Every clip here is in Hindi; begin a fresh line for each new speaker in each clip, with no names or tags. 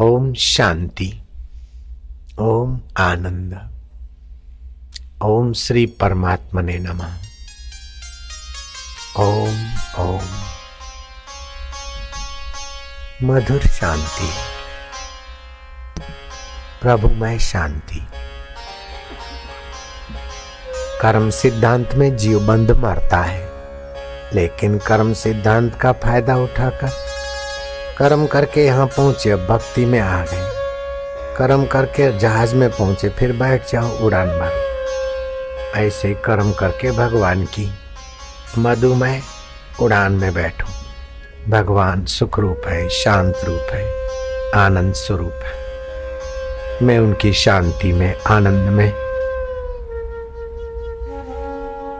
ओम शांति, ओम आनंद, ओम श्री परमात्मा ने नमः। ओम ओम। मधुर शांति। प्रभु मैं शांति। कर्म सिद्धांत में जीव बंद मरता है, लेकिन कर्म सिद्धांत का फ़ायदा उठाकर कर्म करके यहाँ पहुँचे भक्ति में आ गए। कर्म करके जहाज़ में पहुँचे, फिर बैठ जाओ, उड़ान भर। ऐसे कर्म करके भगवान की मधुमय उड़ान में बैठो। भगवान सुख रूप है, शांत रूप है, आनंद स्वरूप है। मैं उनकी शांति में, आनंद में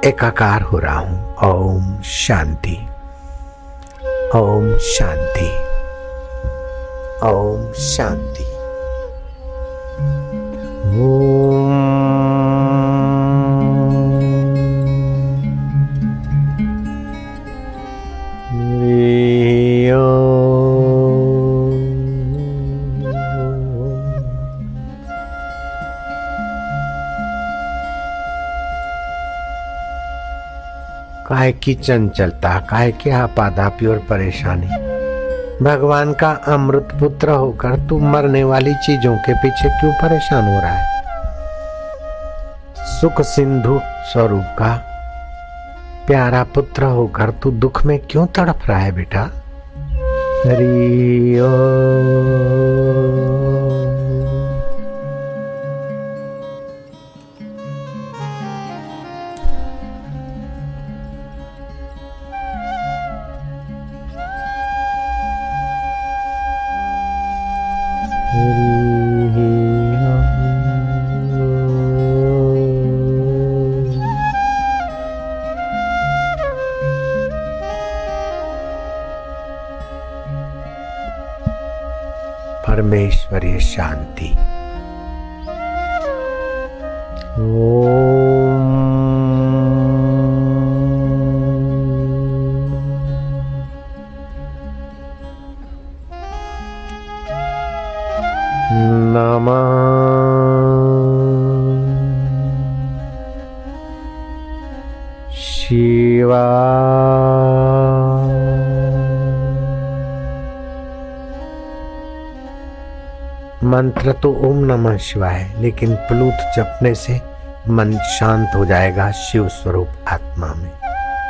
एकाकार हो रहा हूँ। ओम शांति। ओम शांति। ओम शांति काय की चंचलता काय की आपादापी और परेशानी। भगवान का अमृत पुत्र होकर तू मरने वाली चीज़ों के पीछे क्यों परेशान हो रहा है? सुख सिंधु स्वरूप का प्यारा पुत्र होकर तू दुख में क्यों तड़प रहा है बेटा? हरी परमेश्वरीय शांति। शिवा मंत्र तो ओम नमः शिवाय है लेकिन प्लूत जपने से मन शांत हो जाएगा शिव स्वरूप आत्मा में।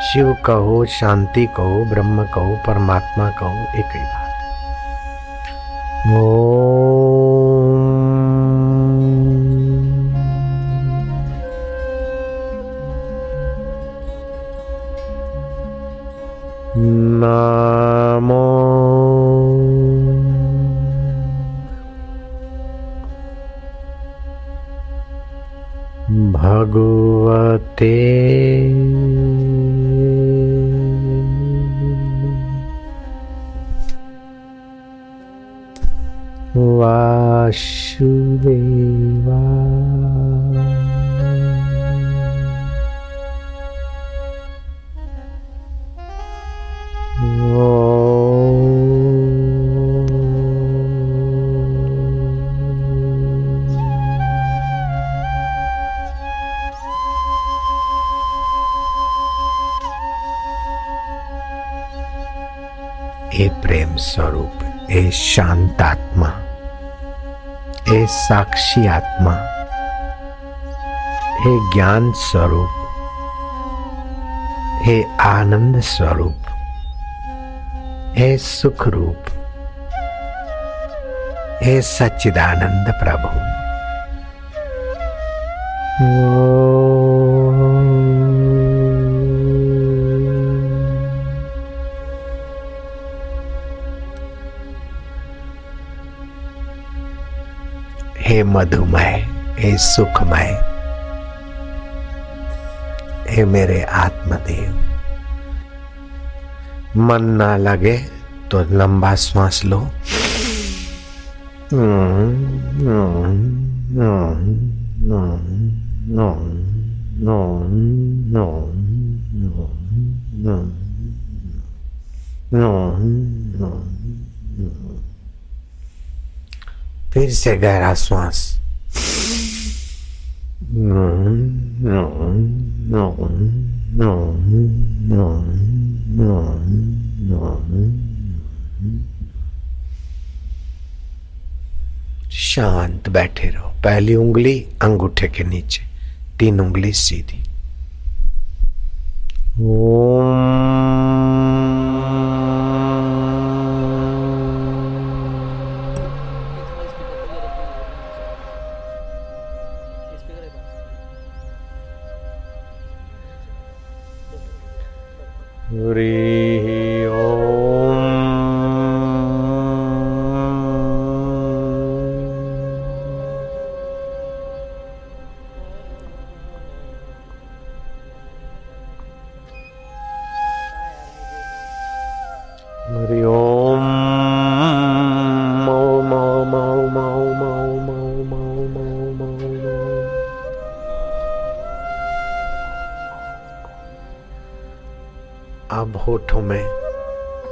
शिव कहो, शांति कहो, ब्रह्म कहो, परमात्मा कहो, एक ही बात। है ओ भगवते वासुदेवा हे प्रेम स्वरूप हे शांतात्मा हे साक्षी आत्मा, हे ज्ञान स्वरूप, हे आनंद स्वरूप, हे सुख रूप, हे सच्चिदानंद प्रभु। हे मधुमय हे सुखमय हे मेरे आत्मदेव। मन ना लगे तो लंबा श्वास लो। फिर से गहरा श्वास। शांत बैठे रहो। पहली उंगली अंगूठे के नीचे, तीन उंगली सीधी। ओम। ीयो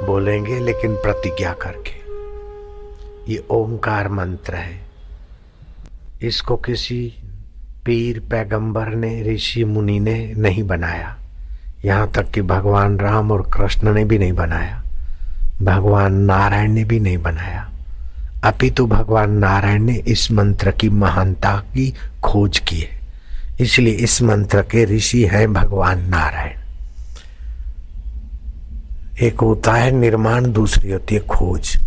बोलेंगे, लेकिन प्रतिज्ञा करके। ये ओंकार मंत्र है। इसको किसी पीर पैगंबर ने, ऋषि मुनि ने नहीं बनाया। यहाँ तक कि भगवान राम और कृष्ण ने भी नहीं बनाया। भगवान नारायण ने भी नहीं बनाया। अपितु भगवान नारायण ने इस मंत्र की महानता की खोज की है। इसलिए इस मंत्र के ऋषि हैं भगवान नारायण। एक होता है निर्माण दूसरी होती है खोज।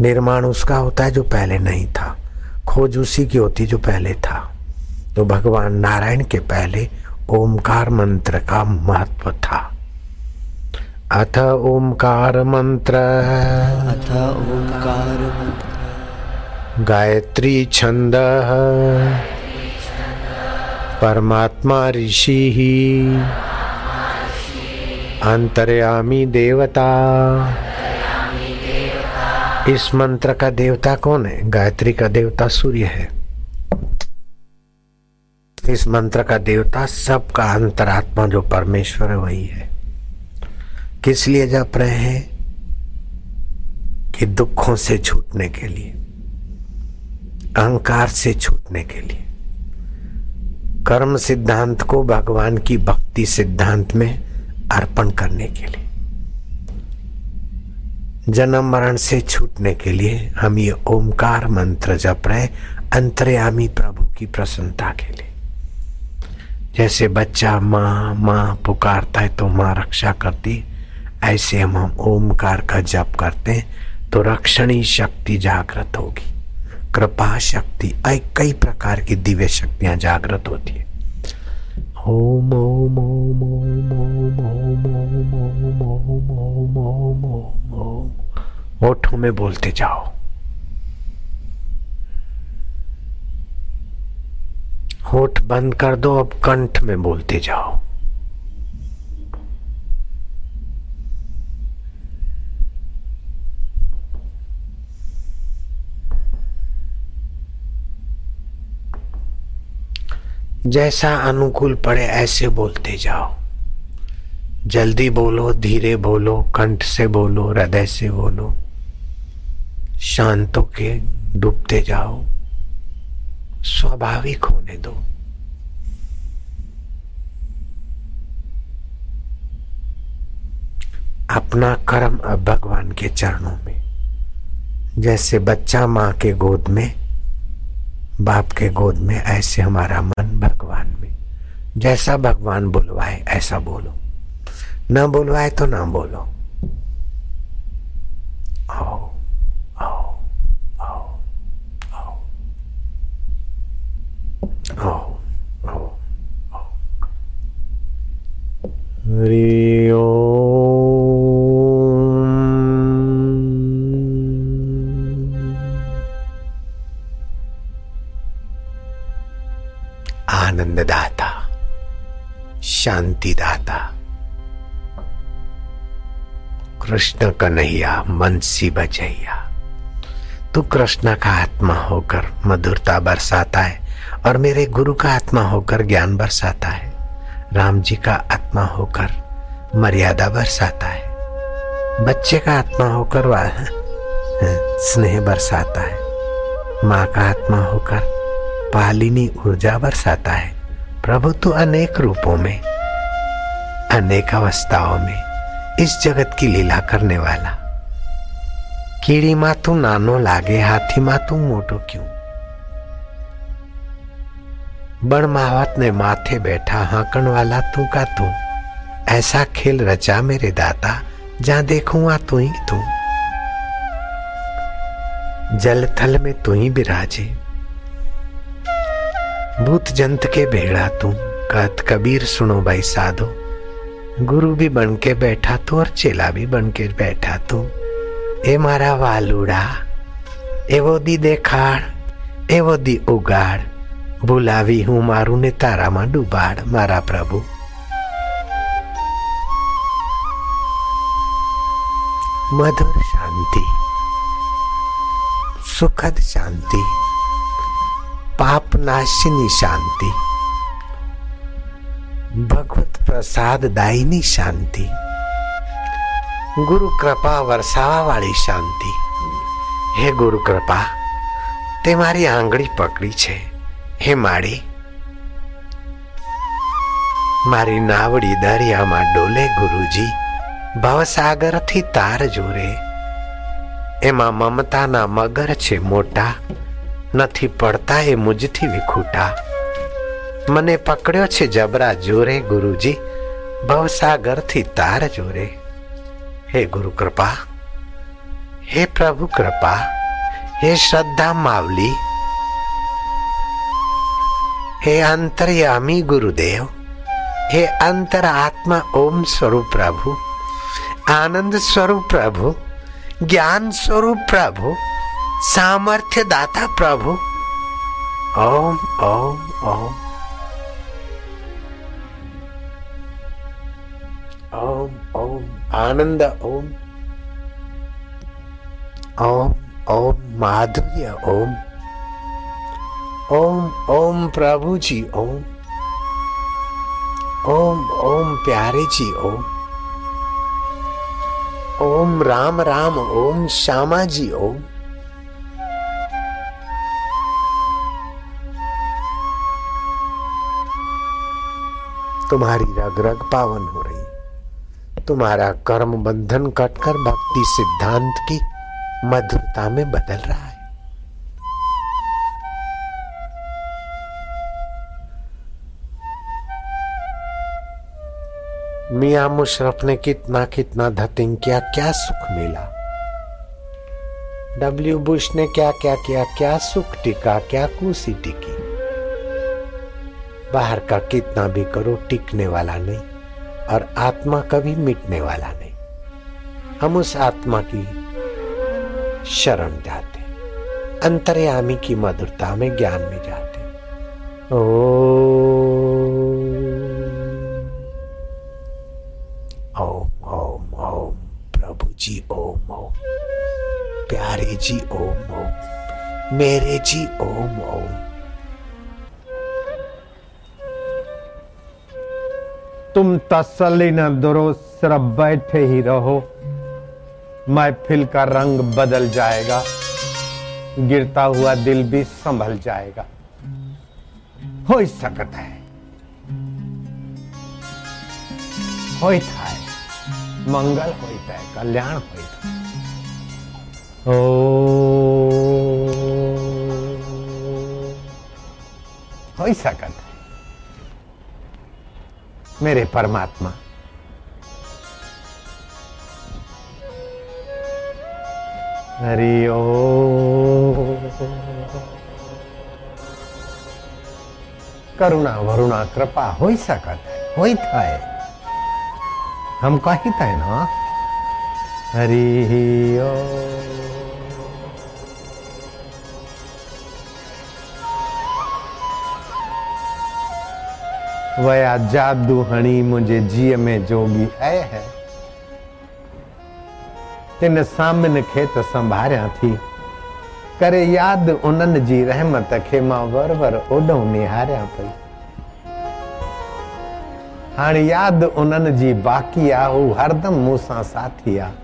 निर्माण उसका होता है जो पहले नहीं था। खोज उसी की होती जो पहले था। तो भगवान नारायण के पहले ओमकार मंत्र का महत्व था। अथ ओमकार मंत्र।
अथ ओमकार
गायत्री छंद। परमात्मा ऋषि। ही अंतर्यामी देवता। इस मंत्र का देवता कौन है? गायत्री का देवता सूर्य है। इस मंत्र का देवता सबका अंतरात्मा, जो परमेश्वर है, वही है। किस लिए जप रहे हैं? कि दुखों से छूटने के लिए, अहंकार से छूटने के लिए। कर्म सिद्धांत को भगवान की भक्ति सिद्धांत में अर्पण करने के लिए। जन्म मरण से छूटने के लिए हम ये ओमकार मंत्र जप रहे अंतर्यामी प्रभु की प्रसन्नता के लिए। जैसे बच्चा माँ माँ पुकारता है तो माँ रक्षा करती ऐसे हम हम ओमकार का जप करते हैं तो रक्षणी शक्ति जागृत होगी। कृपा शक्ति कई प्रकार की दिव्य शक्तियाँ जागृत होती है। ओम Om Om Om Om Om Om Om Om Om Om Om Om ओठों में बोलते जाओ होठ बंद कर दो अब कंठ में बोलते जाओ जैसा अनुकूल पड़े ऐसे बोलते जाओ। जल्दी बोलो, धीरे बोलो, कंठ से बोलो, हृदय से बोलो। शांत के डूबते जाओ। स्वाभाविक होने दो। अपना कर्म अब भगवान के चरणों में, जैसे बच्चा माँ के गोद में बाप के गोद में ऐसे हमारा मन भगवान में जैसा भगवान बुलवाए, ऐसा बोलो। न बुलवाए तो ना बोलो। आओ आओ आओ आओ आओ आओ आओ। हरि आनंददाता, शांतिदाता। कृष्ण कन्हैया, मनसी बजैया। तू कृष्ण का आत्मा होकर मधुरता बरसाता है और मेरे गुरु का आत्मा होकर ज्ञान बरसाता है। राम जी का आत्मा होकर मर्यादा बरसाता है। बच्चे का आत्मा होकर स्नेह बरसाता है। माँ का आत्मा होकर पालिनी ऊर्जा बरसाता है। प्रभु तो अनेक रूपों में, अनेक अवस्थाओं में इस जगत की लीला करने वाला। कीड़ी मातू नानो लागे, हाथी मातू मोटो क्यों? बड़ मावत ने माथे बैठा, हाकण वाला तू का तू। ऐसा खेल रचा मेरे दाता, जहाँ देखूँगा तू ही तू। जल थल में तू ही बिराजे। भूत जंत के भेड़ा तू कहत कबीर सुनो भाई साधो। गुरु भी बन के बैठा तू और चेला भी बन के बैठा तू। ए मारा वालुड़ा एवो दी देखाड़ एवो दी उगाड़। बुलावी हूँ मारू ने तारा मा डूबाड़, मारा प्रभु। मधुर शांति, सुखद પાપનાશીની શાંતિ. ભગવત પ્રસાદ દાયની શાંતિ. ગુરુ કૃપા વરસાવા વાળી શાંતિ. હે ગુરુ કૃપા, તે મારી આંગળી પકડી છે. હે માળી, મારી નાવડી દરિયામાં ડોલે ગુરુજી, ભવસાગરથી તાર જોરે એમાં મમતાના મગર છે મોટા નથી પડતા એ મુજથી વિખૂટા મને પકડ્યો છે જબરા જોરે ગુરુજી ભવસાગરથી તાર જોરે હે ગુરુ કૃપા હે પ્રભુ કૃપા હે શ્રદ્ધા માવલી હે અંતર્યામી ગુરુદેવ હે અંતર આત્મા ઓમ સ્વરૂપ પ્રભુ આનંદ સ્વરૂપ પ્રભુ જ્ઞાન સ્વરૂપ પ્રભુ सामर्थ्य दाता प्रभु। ओम ओम ओम। ओम ओम, आनंद, ओम। ओम ओम, माधुर्य, ओम। ओम ओम प्रभु जी ओम। ओम ओम प्यारे जी ओम। ओम, राम राम, ओम श्यामा जी ओम। तुम्हारी रग रग पावन हो रही। तुम्हारा कर्म बंधन कटकर भक्ति सिद्धांत की मधुरता में बदल रहा है। मिया मुशरफ ने कितना कितना धतिंग किया, क्या सुख मिला? डब्ल्यू बुश ने क्या क्या किया, क्या सुख टिका, क्या कुसी टिकी? बाहर का कितना भी करो, टिकने वाला नहीं और आत्मा कभी मिटने वाला नहीं। हम उस आत्मा की शरण जाते अंतर्यामी की मधुरता में ज्ञान में जाते ओ ओम ओम ओम, प्रभु जी, ओम ओम। प्यारे जी, ओम ओम। मेरे जी, ओम ओम।
तुम तसल्ली न दरो, सिर्फ़ बैठे ही रहो। महफिल का रंग बदल जाएगा, गिरता हुआ दिल भी संभल जाएगा। हो सकता है। होता है। मंगल है कल्याण हो सकता है। मेरे परमात्मा। हरि ओ करुणा वरुणा कृपा हो सकत है हम कहित है ना? हरि वया जादू हणी मुझे जीअ में जोगी है है। तिन सामिन खे त संभारियाँ थी। करे यादि उन्हनि जी रहमत खे माँ वर वर ओॾो निहारियाँ पई। हाणे यादि उन्हनि जी बाक़ी आहे हू हरदम मूं सां साथी आहे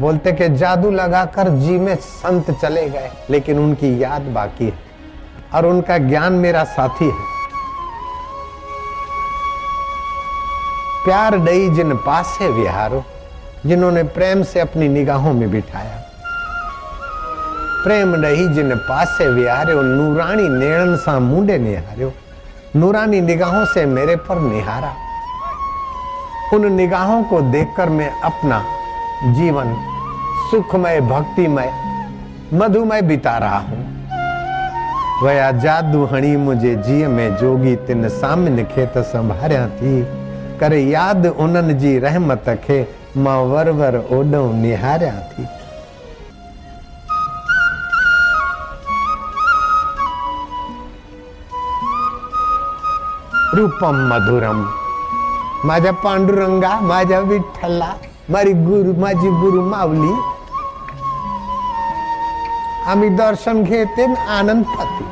बोलते कि जादू लगाकर जी में संत चले गए, लेकिन उनकी याद बाकी है। और उनका ज्ञान मेरा साथी है। प्यार डई जिन पास है विहारो, जिन्होंने प्रेम से अपनी निगाहों में बिठाया। प्रेम डही जिन पास से विहार्यो नूरानी नेणन सा मुंडे निहार्यो। नूरानी निगाहों से मेरे पर निहारा। उन निगाहों को देखकर मैं अपना जीवन सुखमय, भक्तिमय, मधुमय बिता रहा हूँ। वया जादू हणी मुझे जीअ में जोगी तिन सामिन खेत संभारिया थी। करे याद उन्हनि जी रहमत खे, माँ वर वर ओॾो निहारिया थी। रूपम मधुरम माझ्या पांडुरंगा माझ्या विठ्ठला मारी गुरु माझी गुरु माऊली। आम्ही दर्शन घेते आनंद पाते।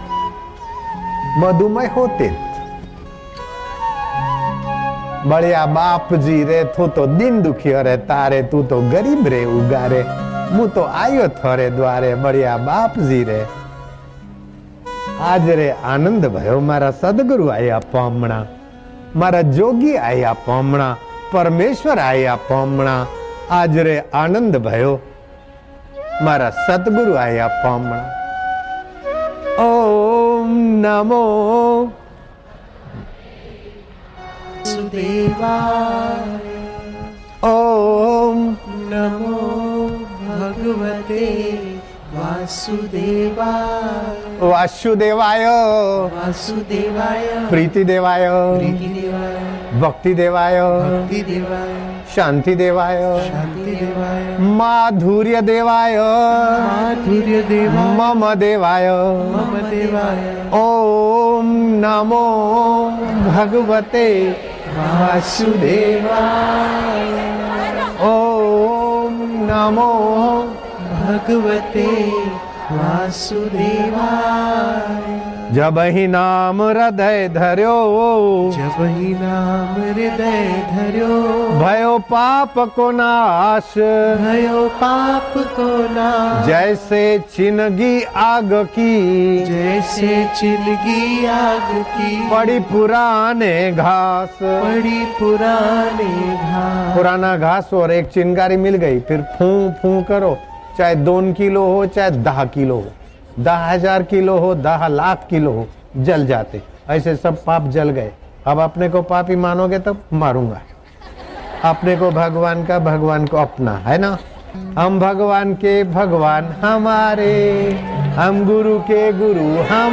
मधुमय होते બળ્યા બાપજી રે તું તો દિન દુખ્યો રે તારે તું તો ગરીબ રે ઉગારે હું તો આયો થરે દ્વારે બળ્યા બાપજી રે આજ રે આનંદ ભયો મારા સદગુરુ આયા પામણા મારા જોગી આયા પામણા પરમેશ્વર આયા પામણા આજ રે આનંદ ભયો મારા સદગુરુ આયા પામણા ઓમ નમો
देवा
ओम
नमो भगवते वासुदेवाय। वासुदेवाय।
वासुदेवाय।
प्रीतिदेवाय।
देवाय
भक्तिदेवाय।
देवाय
माधुर्य
देवाय माधुर्यदेवाय।
माधुर्यदेवाय।
मम देवाय
मम देवाय
ओम नमो भगवते।
वासुदेवाय।
ॐ नमो
भगवते वासुदेवाय।
जब ही नाम हृदय धर्यो।
जब ही नाम हृदय धरो
भयो पाप को नाश।
भयो पाप को नाश।
जैसे चिनगी आग की।
जैसे चिनगी आग की।
बड़ी पुराने घास।
बड़ी पुराने घास।
पुराना घास और एक चिनगारी मिल गई फिर फू फू करो चाहे दोन किलो हो चाहे दह किलो हो। दह हज़ार किलो हो दह लाख किलो हो, जल जाते। ऐसे सब पाप जल गए। अब अपने को पापी मानोगे तो मारूँगा। अपने को भगवान का, भगवान को अपना, है ना? हम भगवान के भगवान हमारे, हम गुरु के गुरु, हम